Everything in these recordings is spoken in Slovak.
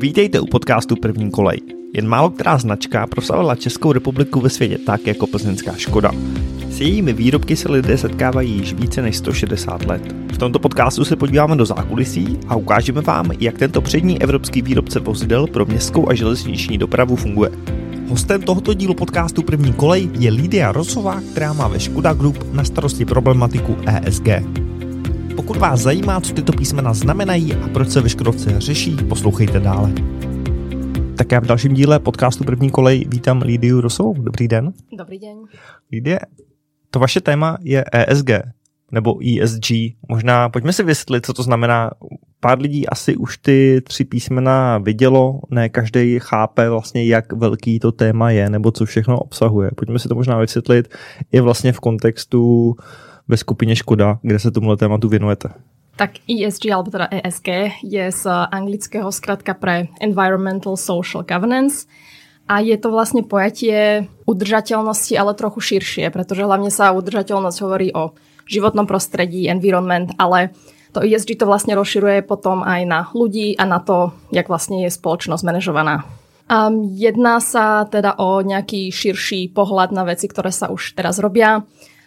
Vítejte u podcastu První kolej. Jen málo která značka proslavila Českou republiku ve světě tak jako plzeňská Škoda. S jejími výrobky se lidé setkávají již více než 160 let. V tomto podcastu se podíváme do zákulisí a ukážeme vám, jak tento přední evropský výrobce vozidel pro městskou a železniční dopravu funguje. Hostem tohoto dílu podcastu První kolej je Lídia Rosová, která má ve Škoda Group na starosti problematiku ESG. Pokud vás zajímá, co tyto písmena znamenají a proč se ve Škodovce řeší, poslouchejte dále. Tak já v dalším díle podcastu První kolej vítám Lidiu Rosovou. Dobrý den. Dobrý den. Lidie, to vaše téma je ESG, nebo ESG. Možná pojďme si vysvětlit, co to znamená. Pár lidí asi už ty tři písmena vidělo, ne každý chápe vlastně, jak velký to téma je, nebo co všechno obsahuje. Pojďme si to možná vysvětlit i vlastně v kontextu ve skupině Škoda, kde se tomuhle tématu věnujete. Tak ESG, alebo teda ESG, je z anglického skratka pre Environmental Social Governance a je to vlastne pojatie udržateľnosti, ale trochu širšie, pretože hlavne sa udržateľnosť hovorí o životnom prostredí, environment, ale to ESG to vlastne rozširuje potom aj na ľudí a na to, jak vlastne je spoločnosť manažovaná. Um, jedná sa teda o nejaký širší pohľad na veci, ktoré sa už teraz robia.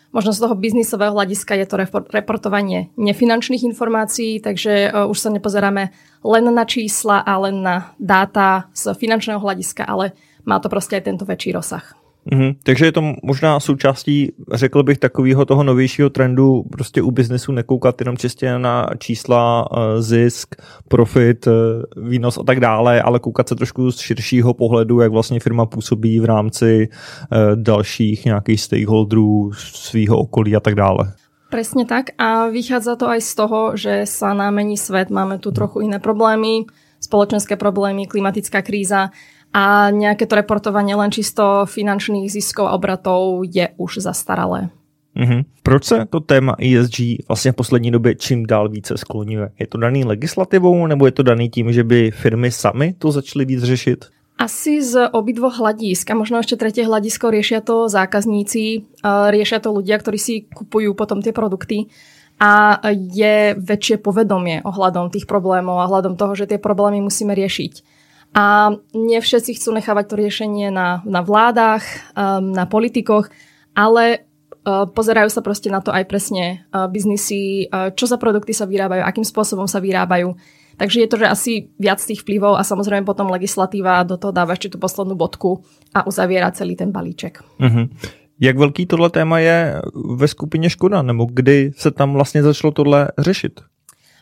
Možno z toho biznisového hľadiska je to reportovanie nefinančných informácií, takže uh, už sa nepozeráme len na čísla a len na dáta z finančného hľadiska, ale má to prostě aj tento väčší rozsah. Mm-hmm. Takže je to možná součástí, řekl bych, takového toho novějšího trendu prostě u biznesu nekoukat jenom čistě na čísla, eh, zisk, profit, eh, výnos a tak dále, ale koukat se trošku z širšího pohledu, jak vlastně firma působí v rámci eh, dalších nějakých stakeholderů, svého okolí a tak dále. Presne tak a vychádza to aj z toho, že sa nám mení svet, máme tu trochu iné problémy, spoločenské problémy, klimatická kríza a nějaké to reportovanie len čisto finančných ziskov a obratov je už zastaralé. Mm-hmm. Proč se to téma ESG vlastně v poslední době čím dál více skloňuje? Je to daný legislativou nebo je to daný tím, že by firmy sami to začaly víc řešit? Asi z obidvoch hľadisk a možno ešte tretie hľadisko riešia to zákazníci, riešia to ľudia, ktorí si kupujú potom tie produkty a je väčšie povedomie ohľadom tých problémov a ohľadom toho, že tie problémy musíme riešiť. A nie všetci chcú nechávať to riešenie na, na vládach, um, na politikoch, ale uh, pozerajú sa proste na to aj presne uh, biznisy, uh, čo za produkty sa vyrábajú, akým spôsobom sa vyrábajú. Takže je to, že asi viac tých vplyvov a samozrejme potom legislatíva do toho dáva ešte tú poslednú bodku a uzaviera celý ten balíček. Mm-hmm. Jak velký tohle téma je ve skupině Škoda, nebo kdy se tam vlastně začalo tohle řešit?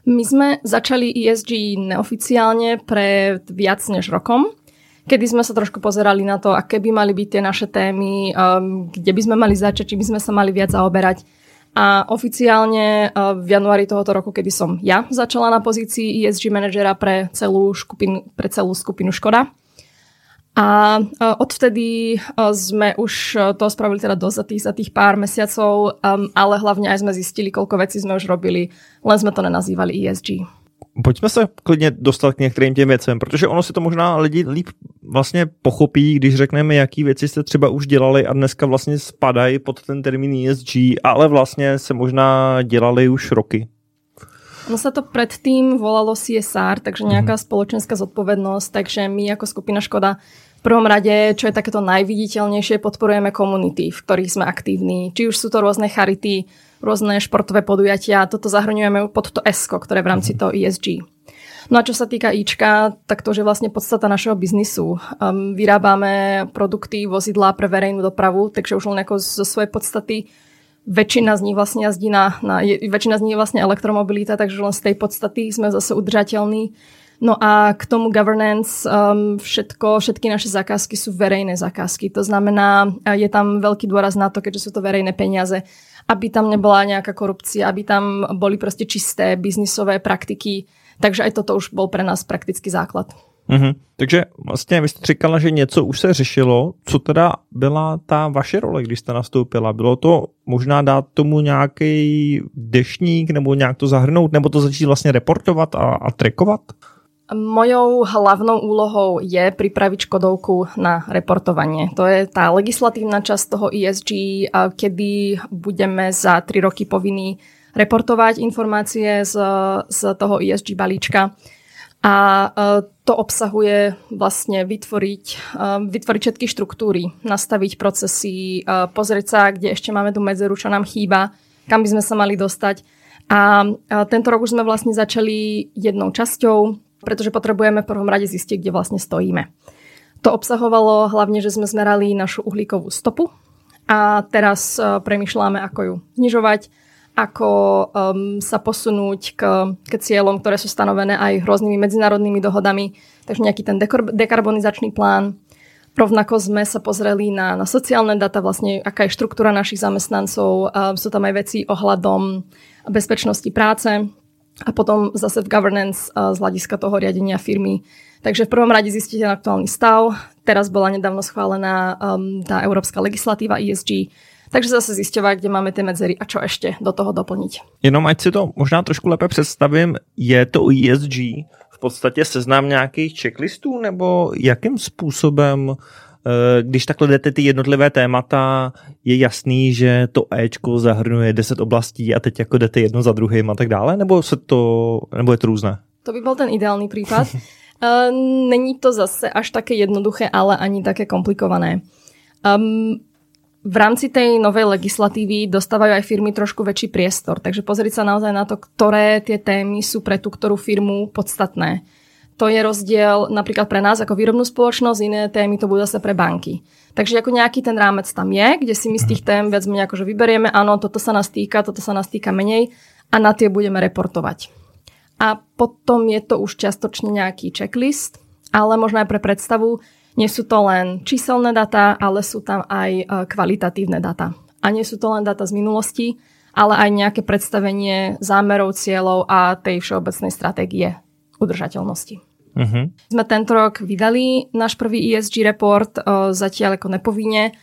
My sme začali ESG neoficiálne pred viac než rokom, kedy sme sa trošku pozerali na to, aké by mali byť tie naše témy, um, kde by sme mali začať, či by sme sa mali viac zaoberať. A oficiálne uh, v januári tohoto roku, kedy som ja začala na pozícii ESG manažera pre pre celú skupinu Škoda, a odvtedy sme už to spravili teda dosť za tých, za tých pár mesiacov, um, ale hlavne aj sme zistili, koľko vecí sme už robili, len sme to nenazývali ESG. Pojďme se klidně dostat k některým těm věcem, protože ono si to možná lidi líp vlastně pochopí, když řekneme, jaký věci jste třeba už dělali a dneska vlastně spadají pod ten termín ESG, ale vlastně se možná dělali už roky. Ono sa to predtým volalo CSR, takže nejaká mm-hmm. spoločenská zodpovednosť, takže my ako skupina Škoda prvom rade, čo je takéto najviditeľnejšie, podporujeme komunity, v ktorých sme aktívni. Či už sú to rôzne charity, rôzne športové podujatia, toto zahrňujeme pod to ESCO, ktoré v rámci mhm. toho ESG. No a čo sa týka Ička, tak to je vlastne podstata našeho biznisu. Um, vyrábame produkty, vozidlá pre verejnú dopravu, takže už len ako zo svojej podstaty väčšina z nich vlastne jazdí na, na väčšina z nich je vlastne elektromobilita, takže len z tej podstaty sme zase udržateľní. No a k tomu governance um, všetko, všetky naše zakázky sú verejné zakázky. To znamená, je tam veľký dôraz na to, keďže sú to verejné peniaze, aby tam nebola nejaká korupcia, aby tam boli proste čisté biznisové praktiky. Takže aj toto už bol pre nás praktický základ. Mm-hmm. Takže vlastně vy jste říkala, že něco už se řešilo. Co teda byla ta vaše role, když jste nastoupila? Bylo to možná dát tomu nějaký dešník nebo nějak to zahrnout, nebo to začít vlastně reportovat a, a trackovat? Mojou hlavnou úlohou je pripraviť Škodovku na reportovanie. To je tá legislatívna časť toho ESG, kedy budeme za tri roky povinní reportovať informácie z, z toho ESG balíčka. A to obsahuje vlastne vytvoriť, vytvoriť všetky štruktúry, nastaviť procesy, pozrieť sa, kde ešte máme tú medzeru, čo nám chýba, kam by sme sa mali dostať. A tento rok už sme vlastne začali jednou časťou, pretože potrebujeme v prvom rade zistiť, kde vlastne stojíme. To obsahovalo hlavne, že sme zmerali našu uhlíkovú stopu a teraz premyšľame, ako ju znižovať, ako um, sa posunúť k, k cieľom, ktoré sú stanovené aj rôznymi medzinárodnými dohodami. Takže nejaký ten dekarbonizačný plán. Rovnako sme sa pozreli na, na sociálne data, vlastne aká je štruktúra našich zamestnancov. Um, sú tam aj veci ohľadom bezpečnosti práce a potom zase v governance z hľadiska toho riadenia firmy. Takže v prvom rade zistíte aktuálny stav. Teraz bola nedávno schválená um, tá európska legislatíva ESG, takže zase zjišťovat, kde máme ty medzery a čo ještě do toho doplnit. Jenom ať si to možná trošku lépe představím, je to ESG v podstatě seznam nějakých checklistů nebo jakým způsobem když takhle jdete ty jednotlivé témata, je jasný, že to Ečko zahrnuje 10 oblastí a teď jako jdete jedno za druhým a tak dále, nebo, se to, nebo je to různé? To by byl ten ideální případ. Uh, není to zase až také jednoduché, ale ani také komplikované. Um, v rámci tej novej legislatívy dostávajú aj firmy trošku väčší priestor, takže pozrieť sa naozaj na to, ktoré tie témy sú pre tú ktorú firmu podstatné. To je rozdiel napríklad pre nás ako výrobnú spoločnosť, iné témy to budú zase pre banky. Takže ako nejaký ten rámec tam je, kde si my z tých tém viac menej akože vyberieme, áno, toto sa nás týka, toto sa nás týka menej a na tie budeme reportovať. A potom je to už čiastočne nejaký checklist, ale možno aj pre predstavu, nie sú to len číselné data, ale sú tam aj e, kvalitatívne data. A nie sú to len data z minulosti, ale aj nejaké predstavenie zámerov, cieľov a tej všeobecnej stratégie udržateľnosti. Uh-huh. Sme tento rok vydali náš prvý ESG report, e, zatiaľ ako nepovinne,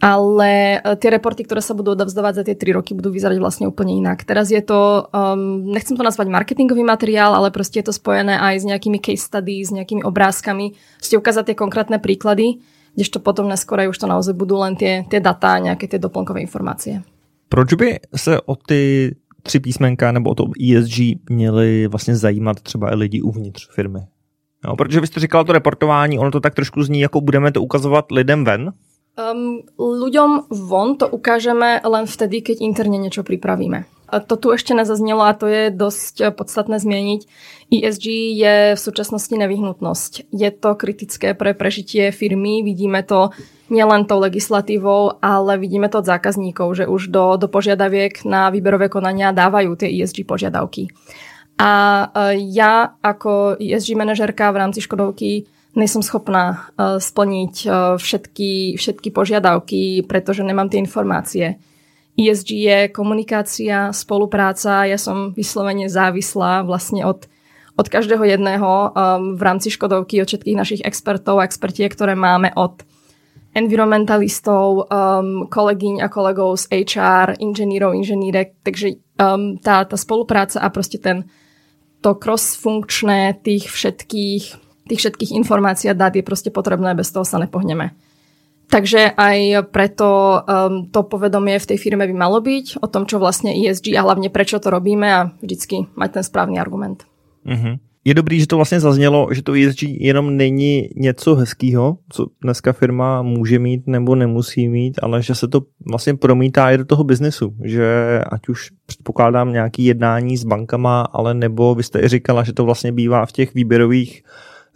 ale e, tie reporty, ktoré sa budú odovzdávať za tie 3 roky, budú vyzerať vlastne úplne inak. Teraz je to, um, nechcem to nazvať marketingový materiál, ale proste je to spojené aj s nejakými case studies, s nejakými obrázkami. Ste ukázať tie konkrétne príklady, kdežto potom neskôr už to naozaj budú len tie, tie data a nejaké tie doplnkové informácie. Proč by se o ty tři písmenka nebo o to ESG měli vlastně zajímat třeba i lidi uvnitř firmy? No, protože vy jste říkala to reportování, ono to tak trošku zní, jako budeme to ukazovat lidem ven, Um, ľuďom von to ukážeme len vtedy, keď interne niečo pripravíme. To tu ešte nezaznelo a to je dosť podstatné zmieniť. ESG je v súčasnosti nevyhnutnosť. Je to kritické pre prežitie firmy, vidíme to nielen tou legislatívou, ale vidíme to od zákazníkov, že už do, do požiadaviek na výberové konania dávajú tie ESG požiadavky. A e, ja ako ESG manažerka v rámci Škodovky nejsem schopná uh, splniť uh, všetky, všetky požiadavky, pretože nemám tie informácie. ESG je komunikácia, spolupráca, ja som vyslovene závislá vlastne od, od každého jedného v rámci Škodovky, od všetkých našich expertov a expertie, ktoré máme od environmentalistov, um, kolegyň a kolegov z HR, inženírov, inženírek, takže um, tá, tá spolupráca a proste ten to cross-funkčné tých všetkých tých všetkých informácií a dát je proste potrebné, bez toho sa nepohneme. Takže aj preto um, to povedomie v tej firme by malo byť o tom, čo vlastne ESG a hlavne prečo to robíme a vždycky mať ten správný argument. Mm-hmm. Je dobrý, že to vlastně zaznělo, že to ESG jenom není něco hezkého, co dneska firma může mít nebo nemusí mít, ale že se to vlastně promítá i do toho biznesu, že ať už předpokládám nějaký jednání s bankama, ale nebo vy jste i říkala, že to vlastně bývá v těch výběrových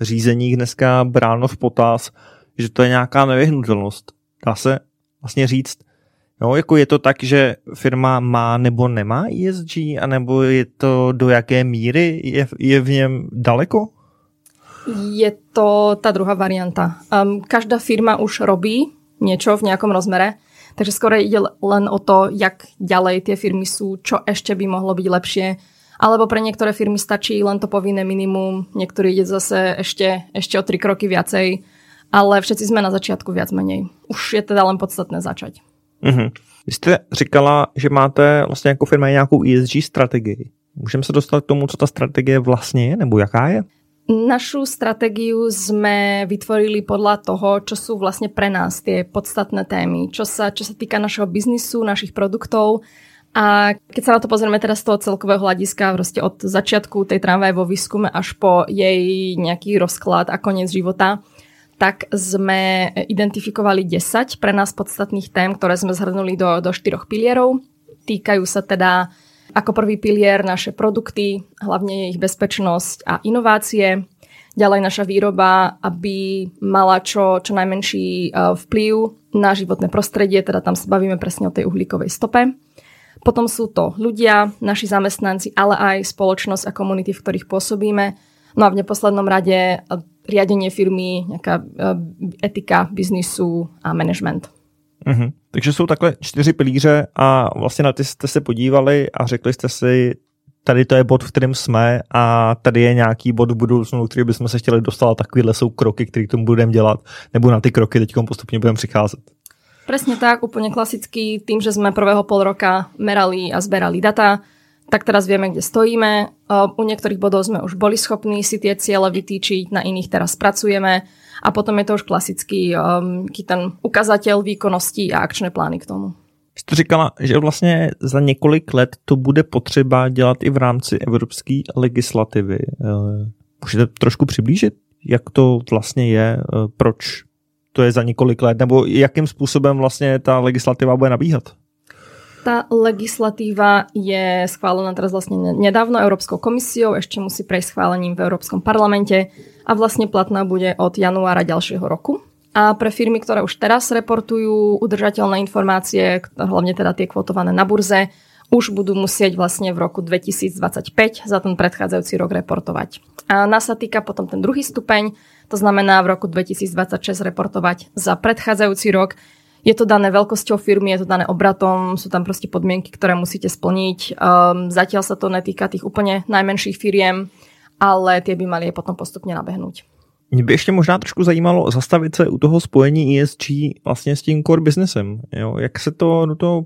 řízeních dneska bráno v potaz, že to je nějaká nevyhnutelnost. Dá se vlastně říct, No, jako je to tak, že firma má nebo nemá ESG, anebo je to do jaké míry je, je v něm daleko? Je to tá druhá varianta. Um, každá firma už robí niečo v nejakom rozmere, takže skoro ide len o to, jak ďalej tie firmy sú, čo ešte by mohlo byť lepšie, alebo pre niektoré firmy stačí len to povinné minimum, niektorí ide zase ešte, ešte o tri kroky viacej, ale všetci sme na začiatku viac menej. Už je teda len podstatné začať. Mm-hmm. Vy jste říkala, že máte vlastně jako firma nějakou ESG strategii. Můžeme se dostat k tomu, co ta strategie vlastně je, nebo jaká je? Našu stratégiu sme vytvorili podľa toho, čo sú vlastne pre nás tie podstatné témy, čo sa, čo sa týka našeho biznisu, našich produktov A keď sa na to pozrieme teraz z toho celkového hľadiska, proste od začiatku tej tramvaje vo výskume až po jej nejaký rozklad a koniec života, tak sme identifikovali 10 pre nás podstatných tém, ktoré sme zhrnuli do, do štyroch pilierov. Týkajú sa teda ako prvý pilier naše produkty, hlavne ich bezpečnosť a inovácie. Ďalej naša výroba, aby mala čo, čo najmenší e, vplyv na životné prostredie, teda tam sa bavíme presne o tej uhlíkovej stope. Potom sú to ľudia, naši zamestnanci, ale aj spoločnosť a komunity, v ktorých pôsobíme. No a v neposlednom rade riadenie firmy, nejaká eh, etika biznisu a management. Mm-hmm. Takže jsou takhle čtyři pilíře a vlastně na ty jste se podívali a řekli jste si, tady to je bod, v kterém jsme a tady je nějaký bod v budoucnu, který bychom se chtěli dostat a takovýhle jsou kroky, které k tomu budeme dělat, nebo na ty kroky teď postupně budeme přicházet. Presne tak, úplne klasicky, tým, že sme prvého pol roka merali a zberali data, tak teraz vieme, kde stojíme. U niektorých bodov sme už boli schopní si tie ciele vytýčiť, na iných teraz pracujeme a potom je to už klasický um, ten ukazateľ výkonnosti a akčné plány k tomu. Jste říkala, že vlastně za několik let to bude potřeba dělat i v rámci evropské legislativy. Eh, můžete trošku přiblížit, jak to vlastně je, eh, proč to je za několik let, nebo jakým způsobem vlastně ta legislativa bude nabíhat? Tá legislatíva je schválená teraz vlastne nedávno Európskou komisiou, ešte musí prejsť schválením v Európskom parlamente a vlastne platná bude od januára ďalšieho roku. A pre firmy, ktoré už teraz reportujú udržateľné informácie, hlavne teda tie kvotované na burze, už budú musieť vlastne v roku 2025 za ten predchádzajúci rok reportovať. A nás sa týka potom ten druhý stupeň, to znamená v roku 2026 reportovať za predchádzajúci rok. Je to dané veľkosťou firmy, je to dané obratom, sú tam proste podmienky, ktoré musíte splniť. Um, zatiaľ sa to netýka tých úplne najmenších firiem, ale tie by mali aj potom postupne nabehnúť. Mě by ještě možná trošku zajímalo zastavit se u toho spojení ESG vlastně s tím core businessem. Jo? Jak se to do toho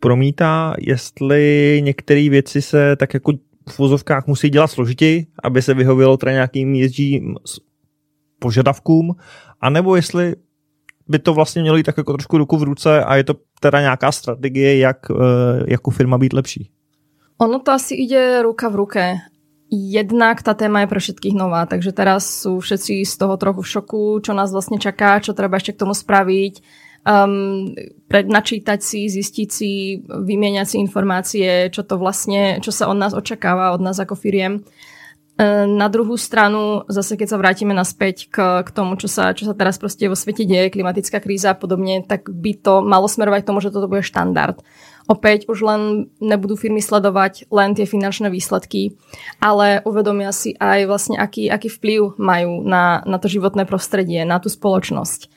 promítá, jestli některé věci se tak jako v vozovkách musí dělat složitěji, aby se vyhovělo teda nějakým ESG požadavkům, anebo jestli by to vlastně mělo jít tak jako trošku ruku v ruce a je to teda nějaká strategie, jak eh, jako firma být lepší? Ono to asi ide ruka v ruke. Jednak tá téma je pre všetkých nová, takže teraz sú všetci z toho trochu v šoku, čo nás vlastne čaká, čo treba ešte k tomu spraviť um, načítať si, zistiť si, vymieňať si informácie, čo to vlastne, čo sa od nás očakáva, od nás ako firiem. Ehm, na druhú stranu, zase keď sa vrátime naspäť k, k tomu, čo sa, čo sa teraz proste vo svete deje, klimatická kríza a podobne, tak by to malo smerovať k tomu, že toto bude štandard. Opäť už len nebudú firmy sledovať len tie finančné výsledky, ale uvedomia si aj vlastne, aký, aký vplyv majú na, na to životné prostredie, na tú spoločnosť.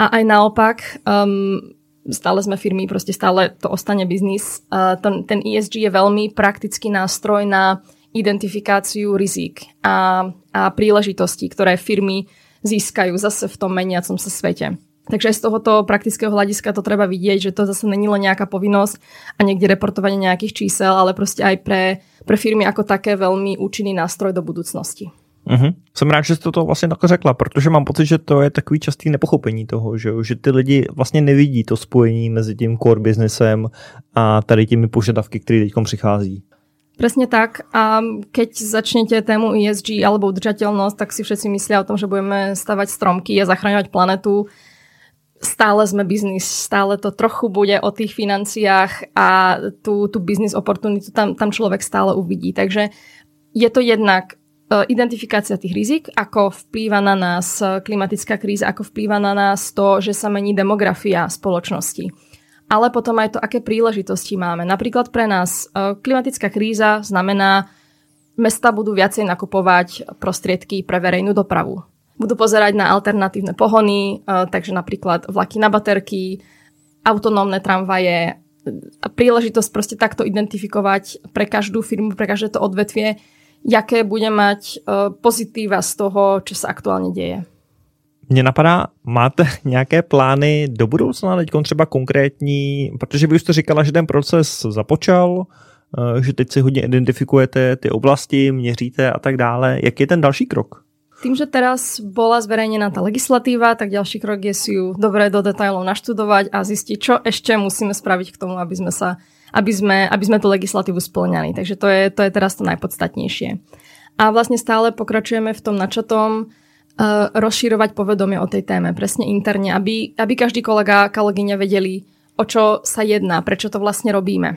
A aj naopak, um, stále sme firmy, proste stále to ostane biznis. Uh, ten, ten ESG je veľmi praktický nástroj na identifikáciu rizik a, a príležitostí, ktoré firmy získajú zase v tom meniacom sa svete. Takže z tohoto praktického hľadiska to treba vidieť, že to zase není len nejaká povinnosť a niekde reportovanie nejakých čísel, ale proste aj pre, pre firmy ako také veľmi účinný nástroj do budúcnosti. Mm-hmm. Jsem rád, že jste to vlastně takhle řekla, protože mám pocit, že to je takový častý nepochopení toho, že, že ty lidi vlastně nevidí to spojení mezi tím core businessem a tady těmi požadavky, které teď přichází. Presne tak. A keď začnete tému ESG alebo udržateľnosť, tak si všetci myslia o tom, že budeme stavať stromky a zachraňovať planetu. Stále sme biznis, stále to trochu bude o tých financiách a tú, tú business opportunitu tam, tam človek stále uvidí. Takže je to jednak E, identifikácia tých rizik, ako vplýva na nás klimatická kríza, ako vplýva na nás to, že sa mení demografia spoločnosti. Ale potom aj to, aké príležitosti máme. Napríklad pre nás e, klimatická kríza znamená, mesta budú viacej nakupovať prostriedky pre verejnú dopravu. Budú pozerať na alternatívne pohony, e, takže napríklad vlaky na baterky, autonómne tramvaje, príležitosť proste takto identifikovať pre každú firmu, pre každé to odvetvie, jaké bude mať e, pozitíva z toho, čo sa aktuálně děje. Mně napadá, máte nějaké plány do budoucna, teď třeba konkrétní, protože vy už jste říkala, že ten proces započal, e, že teď si hodně identifikujete ty oblasti, měříte a tak dále. Jak je ten další krok? Tým, že teraz bola zverejnená tá legislatíva, tak ďalší krok je si ju dobre do detailov naštudovať a zistiť, čo ešte musíme spraviť k tomu, aby sme, sa, aby sme, aby sme tú legislatívu splňali. Takže to je, to je teraz to najpodstatnejšie. A vlastne stále pokračujeme v tom načatom rozširovať povedomie o tej téme, presne interne, aby, aby každý kolega, kolegyňa vedeli, o čo sa jedná, prečo to vlastne robíme.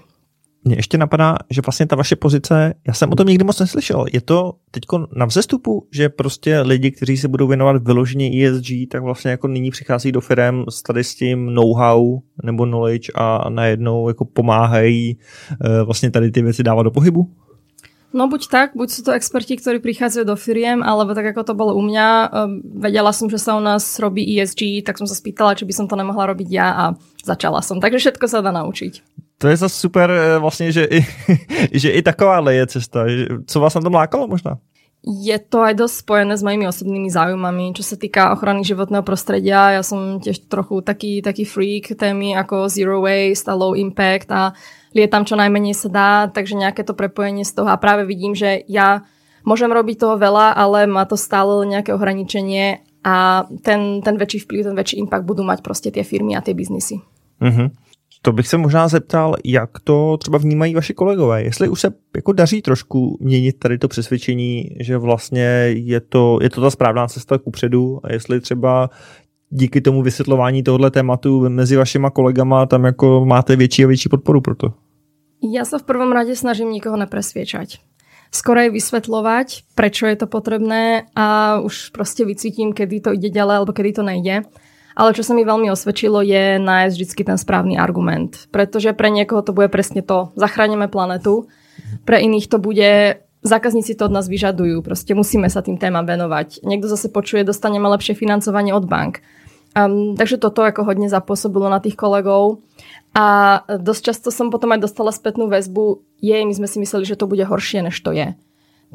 Mně ještě napadá, že vlastně ta vaše pozice, já jsem o tom nikdy moc neslyšel. Je to teď na vzestupu, že prostě lidi, kteří se budou věnovat vyloženě ESG, tak vlastně jako nyní přichází do firm s tady s tím know-how nebo knowledge a najednou jako pomáhají eh, vlastně tady ty věci dávat do pohybu? No buď tak, buď sú to experti, ktorí prichádzajú do firiem, alebo tak ako to bolo u mňa. Ehm, vedela som, že sa u nás robí ESG, tak som sa spýtala, či by som to nemohla robiť ja a začala som. Takže všetko sa dá naučiť. To je zase super eh, vlastně, že i, že i takováhle je cesta. Co vás na tom lákalo možná? Je to aj dosť spojené s mojimi osobnými záujmami, čo sa týka ochrany životného prostredia. Ja som tiež trochu taký, taký freak témy ako zero waste a low impact a lietam čo najmenej sa dá, takže nejaké to prepojenie z toho a práve vidím, že ja môžem robiť toho veľa, ale má to stále nejaké ohraničenie a ten, ten väčší vplyv, ten väčší impact budú mať proste tie firmy a tie biznisy. Mm-hmm. To bych se možná zeptal, jak to třeba vnímají vaši kolegové. Jestli už se jako daří trošku měnit tady to přesvědčení, že vlastně je to, je to ta správná cesta ku předu a jestli třeba díky tomu vysvětlování tohoto tématu mezi vašima kolegama tam jako máte větší a větší podporu pro to. Ja sa v prvom rade snažím nikoho nepresviečať. Skorej vysvetľovať, prečo je to potrebné a už proste vycítim, kedy to ide ďalej alebo kedy to nejde. Ale čo sa mi veľmi osvedčilo je nájsť vždy ten správny argument. Pretože pre niekoho to bude presne to, zachránime planetu. Pre iných to bude, zákazníci to od nás vyžadujú. Proste musíme sa tým témam venovať. Niekto zase počuje, dostaneme lepšie financovanie od bank. Um, takže toto ako hodne zapôsobilo na tých kolegov. A dosť často som potom aj dostala spätnú väzbu, jej, my sme si mysleli, že to bude horšie, než to je.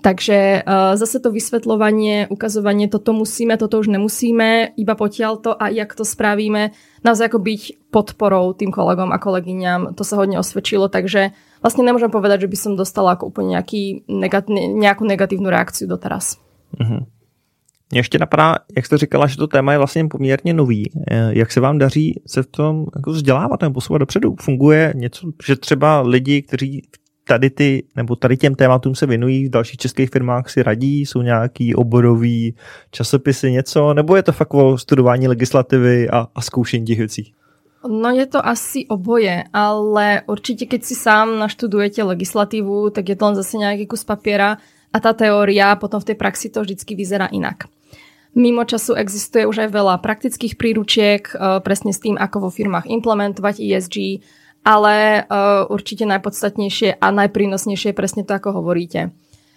Takže uh, zase to vysvetľovanie, ukazovanie, toto musíme, toto už nemusíme, iba potiaľ to a jak to spravíme, naozaj ako byť podporou tým kolegom a kolegyňam, to sa hodne osvedčilo, takže vlastne nemôžem povedať, že by som dostala ako úplne nejaký negat- nejakú negatívnu reakciu doteraz. Mm-hmm. Mě ještě napadá, jak jste říkala, že to téma je vlastně poměrně nový. Eh, jak se vám daří se v tom jako vzdělávat nebo posouvat dopředu? Funguje něco, že třeba lidi, kteří tady ty, nebo tady těm tématům se věnují v dalších českých firmách si radí, jsou nějaký oborový časopisy, něco, nebo je to fakt o studování legislativy a, a zkoušení těch věcí? No je to asi oboje, ale určite keď si sám naštudujete legislatívu, tak je to len zase nejaký kus papiera a tá teória potom v tej praxi to vždycky vyzerá inak. Mimo času existuje už aj veľa praktických príručiek, e, presne s tým, ako vo firmách implementovať ESG, ale uh, určite najpodstatnejšie a najprínosnejšie je presne to, ako hovoríte.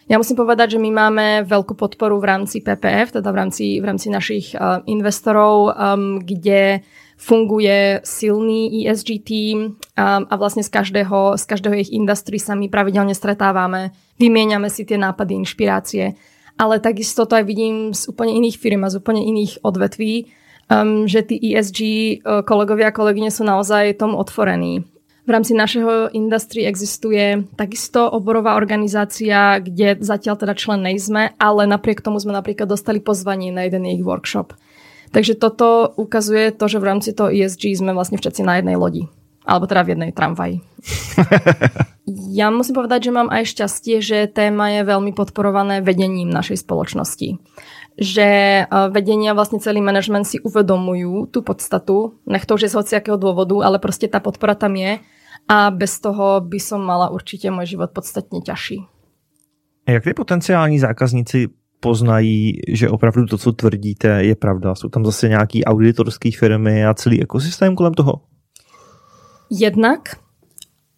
Ja musím povedať, že my máme veľkú podporu v rámci PPF, teda v rámci, v rámci našich uh, investorov, um, kde funguje silný ESG team um, a vlastne z každého, z každého ich industry sa my pravidelne stretávame, vymieňame si tie nápady, inšpirácie. Ale takisto to aj vidím z úplne iných firm a z úplne iných odvetví, um, že tí ESG kolegovia a kolegyne sú naozaj tomu otvorení. V rámci našeho industry existuje takisto oborová organizácia, kde zatiaľ teda člen nejsme, ale napriek tomu sme napríklad dostali pozvanie na jeden ich workshop. Takže toto ukazuje to, že v rámci toho ESG sme vlastne všetci na jednej lodi. Alebo teda v jednej tramvaji. ja musím povedať, že mám aj šťastie, že téma je veľmi podporované vedením našej spoločnosti. Že e, vedenia vlastne celý manažment si uvedomujú tú podstatu, nech to už je z hociakého dôvodu, ale proste tá podpora tam je a bez toho by som mala určitě můj život podstatně ťažší. Jak ty potenciální zákazníci poznají, že opravdu to, co tvrdíte, je pravda? Jsou tam zase nějaký auditorské firmy a celý ekosystém kolem toho? Jednak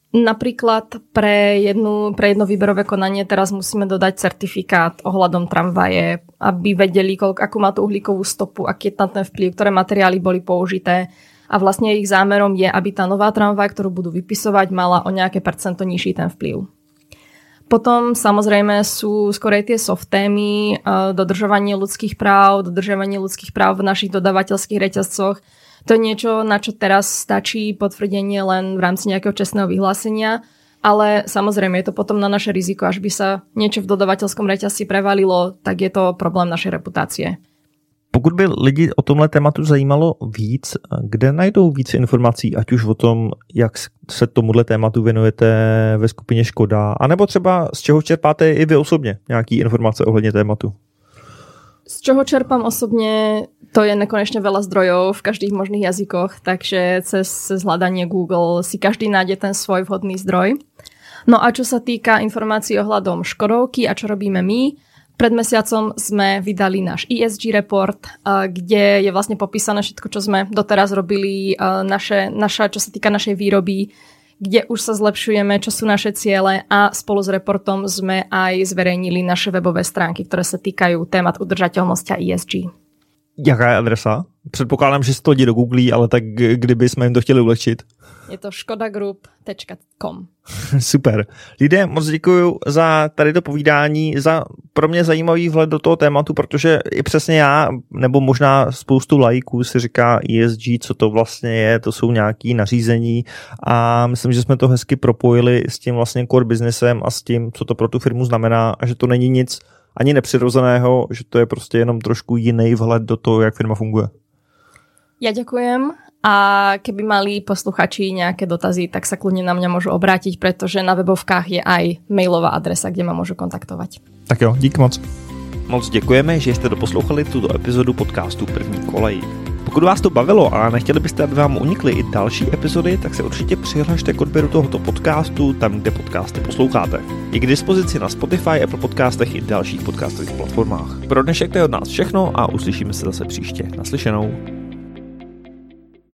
Napríklad pre, jednu, pre jedno výberové konanie teraz musíme dodať certifikát ohľadom tramvaje, aby vedeli, koľko, akú má tú uhlíkovú stopu, aký je tam ten vplyv, ktoré materiály boli použité, a vlastne ich zámerom je, aby tá nová tramvaj, ktorú budú vypisovať, mala o nejaké percento nižší ten vplyv. Potom samozrejme sú skorej tie soft témy, e, dodržovanie ľudských práv, dodržovanie ľudských práv v našich dodavateľských reťazcoch. To je niečo, na čo teraz stačí potvrdenie len v rámci nejakého čestného vyhlásenia. ale samozrejme je to potom na naše riziko, až by sa niečo v dodavateľskom reťazci prevalilo, tak je to problém našej reputácie. Pokud by lidi o tomhle tématu zajímalo víc, kde najdou víc informací, ať už o tom, jak se tomuhle tématu věnujete ve skupině Škoda, anebo třeba z čeho čerpáte i vy osobně nějaký informace ohledně tématu? Z čoho čerpám osobně, to je nekonečne veľa zdrojov v každých možných jazykoch, takže cez, cez hľadanie Google si každý nájde ten svoj vhodný zdroj. No a čo sa týka informácií ohľadom Škodovky a čo robíme my, pred mesiacom sme vydali náš ESG report, kde je vlastne popísané všetko, čo sme doteraz robili, naše, naša, čo sa týka našej výroby, kde už sa zlepšujeme, čo sú naše ciele a spolu s reportom sme aj zverejnili naše webové stránky, ktoré sa týkajú témat udržateľnosti a ESG. Jaká je adresa? Předpokládám, že si to do Google, ale tak kdyby jsme jim to chtěli ulehčit. Je to škodagroup.com. Super. Lidé, moc děkuji za tady to povídání, za pro mě zajímavý vhled do toho tématu, protože i přesně já, nebo možná spoustu lajků si říká ESG, co to vlastně je, to jsou nějaké nařízení a myslím, že jsme to hezky propojili s tím vlastně core businessem a s tím, co to pro tu firmu znamená a že to není nic ani nepřirozeného, že to je prostě jenom trošku jiný vhled do toho, jak firma funguje. Ja ďakujem a keby mali posluchači nejaké dotazy, tak sa kľudne na mňa môžu obrátiť, pretože na webovkách je aj mailová adresa, kde ma môžu kontaktovať. Tak jo, dík moc. Moc děkujeme, že jste doposlouchali tuto epizodu podcastu První kolej. Pokud vás to bavilo a nechtěli byste, aby vám unikly i další epizody, tak se určitě přihlašte k odběru tohoto podcastu tam, kde podcasty posloucháte. Je k dispozici na Spotify, Apple podcastech i dalších podcastových platformách. Pro dnešek to je od nás všechno a uslyšíme se zase příště. Naslyšenou.